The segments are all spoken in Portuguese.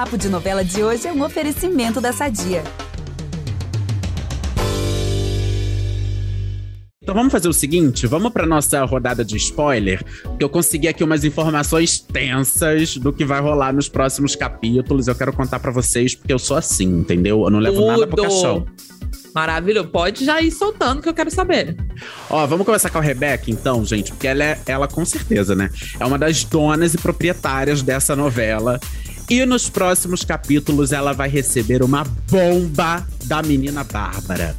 Papo de Novela de hoje é um oferecimento da Sadia. Então vamos fazer o seguinte, vamos para nossa rodada de spoiler, que eu consegui aqui umas informações tensas do que vai rolar nos próximos capítulos. Eu quero contar para vocês porque eu sou assim, entendeu? Eu não levo Tudo. nada pro caixão. Maravilhoso. Pode já ir soltando que eu quero saber. Ó, vamos começar com a Rebeca, então, gente, porque ela, é, ela com certeza, né? É uma das donas e proprietárias dessa novela. E nos próximos capítulos ela vai receber uma bomba da menina Bárbara.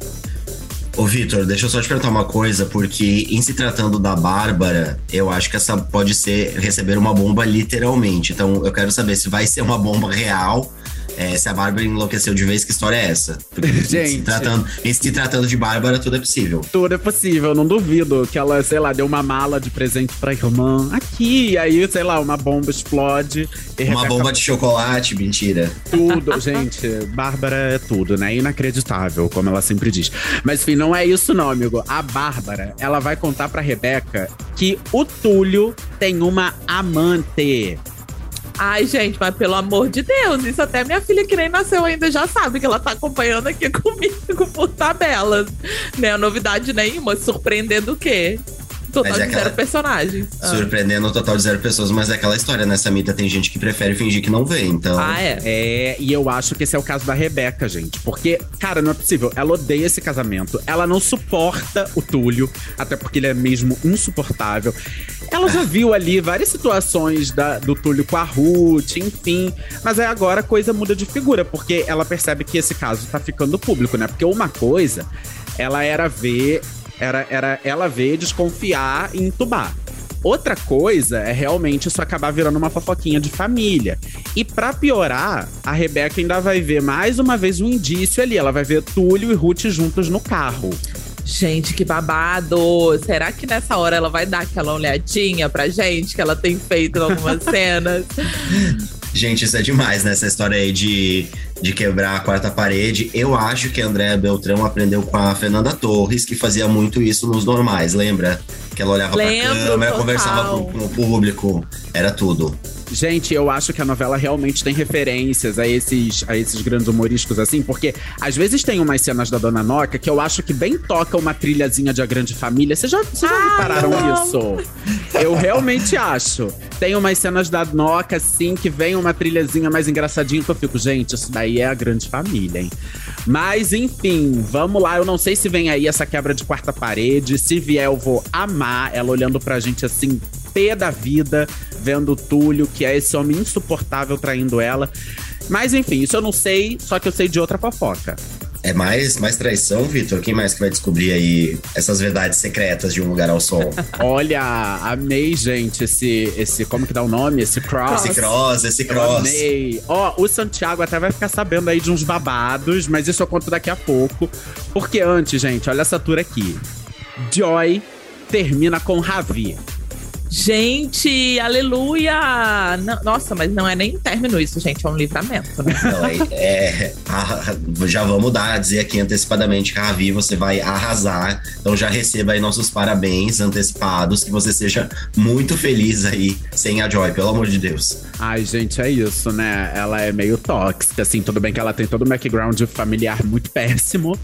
Ô, Vitor, deixa eu só te perguntar uma coisa, porque em se tratando da Bárbara, eu acho que essa pode ser receber uma bomba literalmente. Então eu quero saber se vai ser uma bomba real. É, se a Bárbara enlouqueceu de vez, que história é essa? Porque em se Gente. tratando, se tratando de Bárbara, tudo é possível. Tudo é possível, não duvido que ela, sei lá, deu uma mala de presente pra irmã aqui, aí, sei lá, uma bomba explode. E Uma bomba de chocolate, mentira. Tudo, gente. Bárbara é tudo, né? Inacreditável, como ela sempre diz. Mas enfim, não é isso não, amigo. A Bárbara, ela vai contar pra Rebeca que o Túlio tem uma amante. Ai, gente, mas pelo amor de Deus, isso até minha filha que nem nasceu ainda já sabe que ela tá acompanhando aqui comigo por tabelas. Não é novidade nenhuma, surpreendendo o quê? Total Mas é de zero aquela- personagens. Ah. Surpreendendo o total de zero pessoas, mas é aquela história, né? Samita tem gente que prefere fingir que não vê, então. Ah, é. É, e eu acho que esse é o caso da Rebeca, gente. Porque, cara, não é possível. Ela odeia esse casamento. Ela não suporta o Túlio, até porque ele é mesmo insuportável. Ela já viu ali várias situações da- do Túlio com a Ruth, enfim. Mas aí agora a coisa muda de figura, porque ela percebe que esse caso tá ficando público, né? Porque uma coisa, ela era ver. Era, era ela ver, desconfiar e entubar. Outra coisa é realmente isso acabar virando uma fofoquinha de família. E pra piorar, a Rebeca ainda vai ver mais uma vez um indício ali. Ela vai ver Túlio e Ruth juntos no carro. Gente, que babado! Será que nessa hora ela vai dar aquela olhadinha pra gente que ela tem feito em algumas cenas? Gente, isso é demais, né? Essa história aí de, de quebrar a quarta parede. Eu acho que a Andréa Beltrão aprendeu com a Fernanda Torres, que fazia muito isso nos normais, lembra? Que ela olhava Lembro, pra câmera, total. conversava com, o público. Era tudo. Gente, eu acho que a novela realmente tem referências a esses, a esses grandes humorísticos, assim, porque às vezes tem umas cenas da Dona Noca que eu acho que bem toca uma trilhazinha de A Grande Família. Vocês já, vocês já Ai, repararam eu amo. isso? Eu realmente acho. Tem umas cenas da Noca, assim, que vem uma trilhazinha mais engraçadinha que eu fico, gente, isso daí é A Grande Família, hein? Mas, enfim, vamos lá. Eu não sei se vem aí essa quebra de quarta parede. Se vier, eu vou amar ela olhando pra gente assim, pé da vida, vendo o Túlio, que é esse homem insuportável traindo ela. Mas enfim, isso eu não sei, só que eu sei de outra fofoca. É mais, mais traição, Vitor? Quem mais que vai descobrir aí essas verdades secretas de um lugar ao sol? Olha, amei, gente, esse, esse como que dá o nome? Esse cross. esse cross, esse Eu cross. amei. Ó, o Santiago até vai ficar sabendo aí de uns babados, mas isso eu conto daqui a pouco. Porque antes, gente, olha essa tour aqui. Joy termina com Ravi. Gente, aleluia! Não- nossa, mas não é nem término isso, gente, é um livramento, né? Não, é, é- a- já vamos dar, dizer aqui antecipadamente que a Ravi você vai arrasar. Então já receba aí nossos parabéns antecipados, que você seja muito feliz aí sem a Joy, pelo amor de Deus. Ai, gente, é isso, né? Ela é meio tóxica, assim, tudo bem que ela tem todo o background familiar muito péssimo,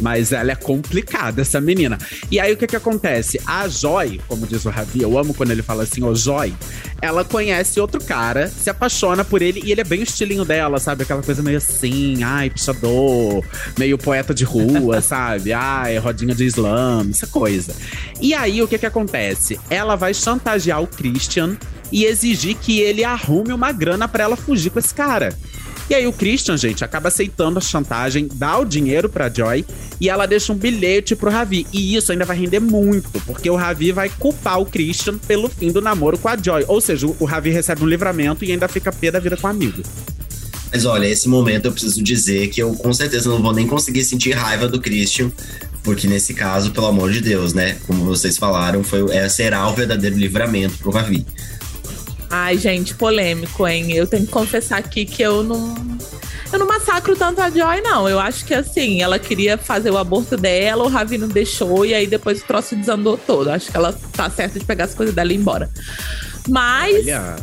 mas ela é complicada, essa menina. E aí, o que que acontece? A Joy, como diz o Ravi, eu amo quando ele fala assim, ô Joy, ela conhece outro cara, se apaixona por ele, e ele é bem o estilinho dela, sabe? Aquela coisa meio assim, ai, pichador, meio poeta de rua, sabe? Ai, rodinha de slam, essa coisa. E aí, o que que acontece? Ela vai chantagear o Christian e exigir que ele arrume uma grana pra ela fugir com esse cara. E aí o Christian, gente, acaba aceitando a chantagem, dá o dinheiro pra Joy e ela deixa um bilhete pro Ravi. E isso ainda vai render muito, porque o Ravi vai culpar o Christian pelo fim do namoro com a Joy. Ou seja, o Ravi recebe um livramento e ainda fica pé da vida com o amigo. Mas olha, esse momento eu preciso dizer que eu com certeza não vou nem conseguir sentir raiva do Christian, porque nesse caso, pelo amor de Deus, né? Como vocês falaram, foi, é, será o verdadeiro livramento pro Ravi. Ai, gente, polêmico, hein? Eu tenho que confessar aqui que eu não. Eu não massacro tanto a Joy, não. Eu acho que assim, ela queria fazer o aborto dela, o Ravi não deixou, e aí depois o troço desandou todo. Acho que ela tá certa de pegar as coisas dela e ir embora. Mas Olha.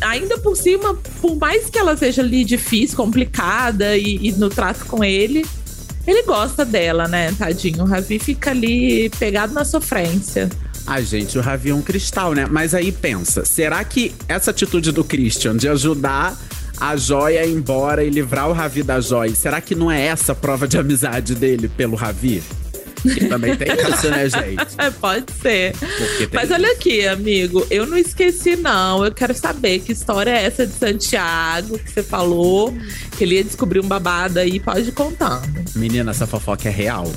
ainda por cima, por mais que ela seja ali difícil, complicada e, e no trato com ele, ele gosta dela, né, tadinho? O Ravi fica ali pegado na sofrência. Ai, gente, o Ravi é um cristal, né? Mas aí pensa, será que essa atitude do Christian de ajudar a joia ir embora e livrar o Ravi da joia, será que não é essa a prova de amizade dele pelo Ravi? Que também tem isso, né, gente? É, pode ser. Mas olha aqui, amigo, eu não esqueci, não. Eu quero saber que história é essa de Santiago que você falou, que ele ia descobrir um babado aí, pode contar. Menina, essa fofoca é real.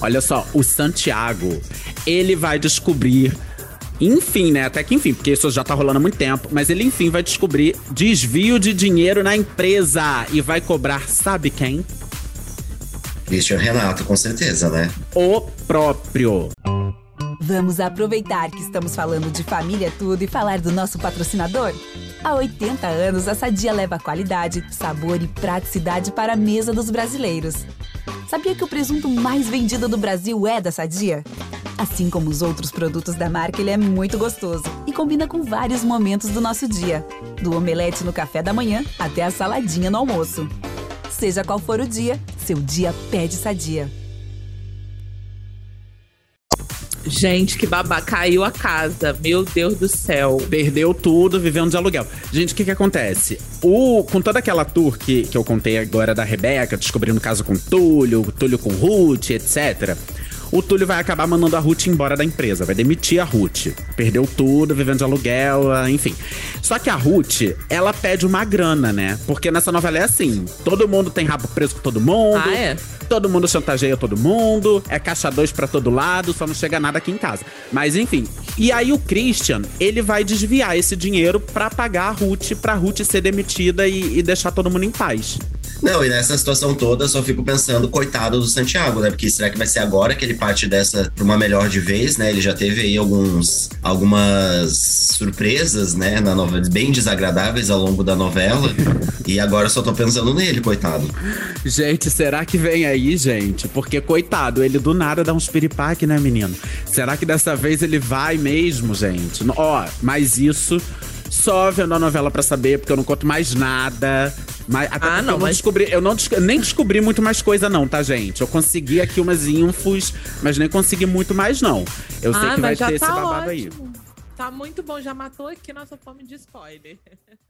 Olha só, o Santiago, ele vai descobrir enfim, né? Até que enfim, porque isso já tá rolando há muito tempo. Mas ele, enfim, vai descobrir desvio de dinheiro na empresa e vai cobrar, sabe quem? Christian Renato, com certeza, né? O próprio. Vamos aproveitar que estamos falando de família tudo e falar do nosso patrocinador? Há 80 anos, a Sadia leva qualidade, sabor e praticidade para a mesa dos brasileiros. Sabia que o presunto mais vendido do Brasil é da Sadia? Assim como os outros produtos da marca, ele é muito gostoso e combina com vários momentos do nosso dia, do omelete no café da manhã até a saladinha no almoço. Seja qual for o dia, seu dia pede sadia. Gente, que babá, caiu a casa. Meu Deus do céu. Perdeu tudo, vivendo de aluguel. Gente, o que que acontece? O, com toda aquela tour que, que eu contei agora da Rebeca, descobrindo o caso com Túlio, Túlio com Ruth, etc o Túlio vai acabar mandando a Ruth embora da empresa, vai demitir a Ruth. Perdeu tudo, vivendo de aluguel, enfim. Só que a Ruth, ela pede uma grana, né? Porque nessa novela é assim: todo mundo tem rabo preso com todo mundo. Ah, é? Todo mundo chantageia todo mundo, é caixa dois pra todo lado, só não chega nada aqui em casa. Mas enfim. E aí o Christian, ele vai desviar esse dinheiro pra pagar a Ruth, pra Ruth ser demitida e, e deixar todo mundo em paz. Não, e nessa situação toda, só fico pensando, coitado do Santiago, né? Porque será que vai ser agora que ele parte dessa pra uma melhor de vez, né? Ele já teve aí alguns, algumas surpresas, né? Na novela, bem desagradáveis ao longo da novela. e agora só tô pensando nele, coitado. Gente, será que vem aí, gente? Porque, coitado, ele do nada dá uns piripaque, né, menino? Será que dessa vez ele vai mesmo, gente? Ó, mas isso só vendo a novela para saber, porque eu não conto mais nada. Mas, ah, não, eu não mas... descobri, eu não nem descobri muito mais coisa, não, tá, gente? Eu consegui aqui umas infos, mas nem consegui muito mais, não. Eu sei ah, que vai ter tá esse babado ótimo. aí. Tá muito bom, já matou aqui nossa fome de spoiler.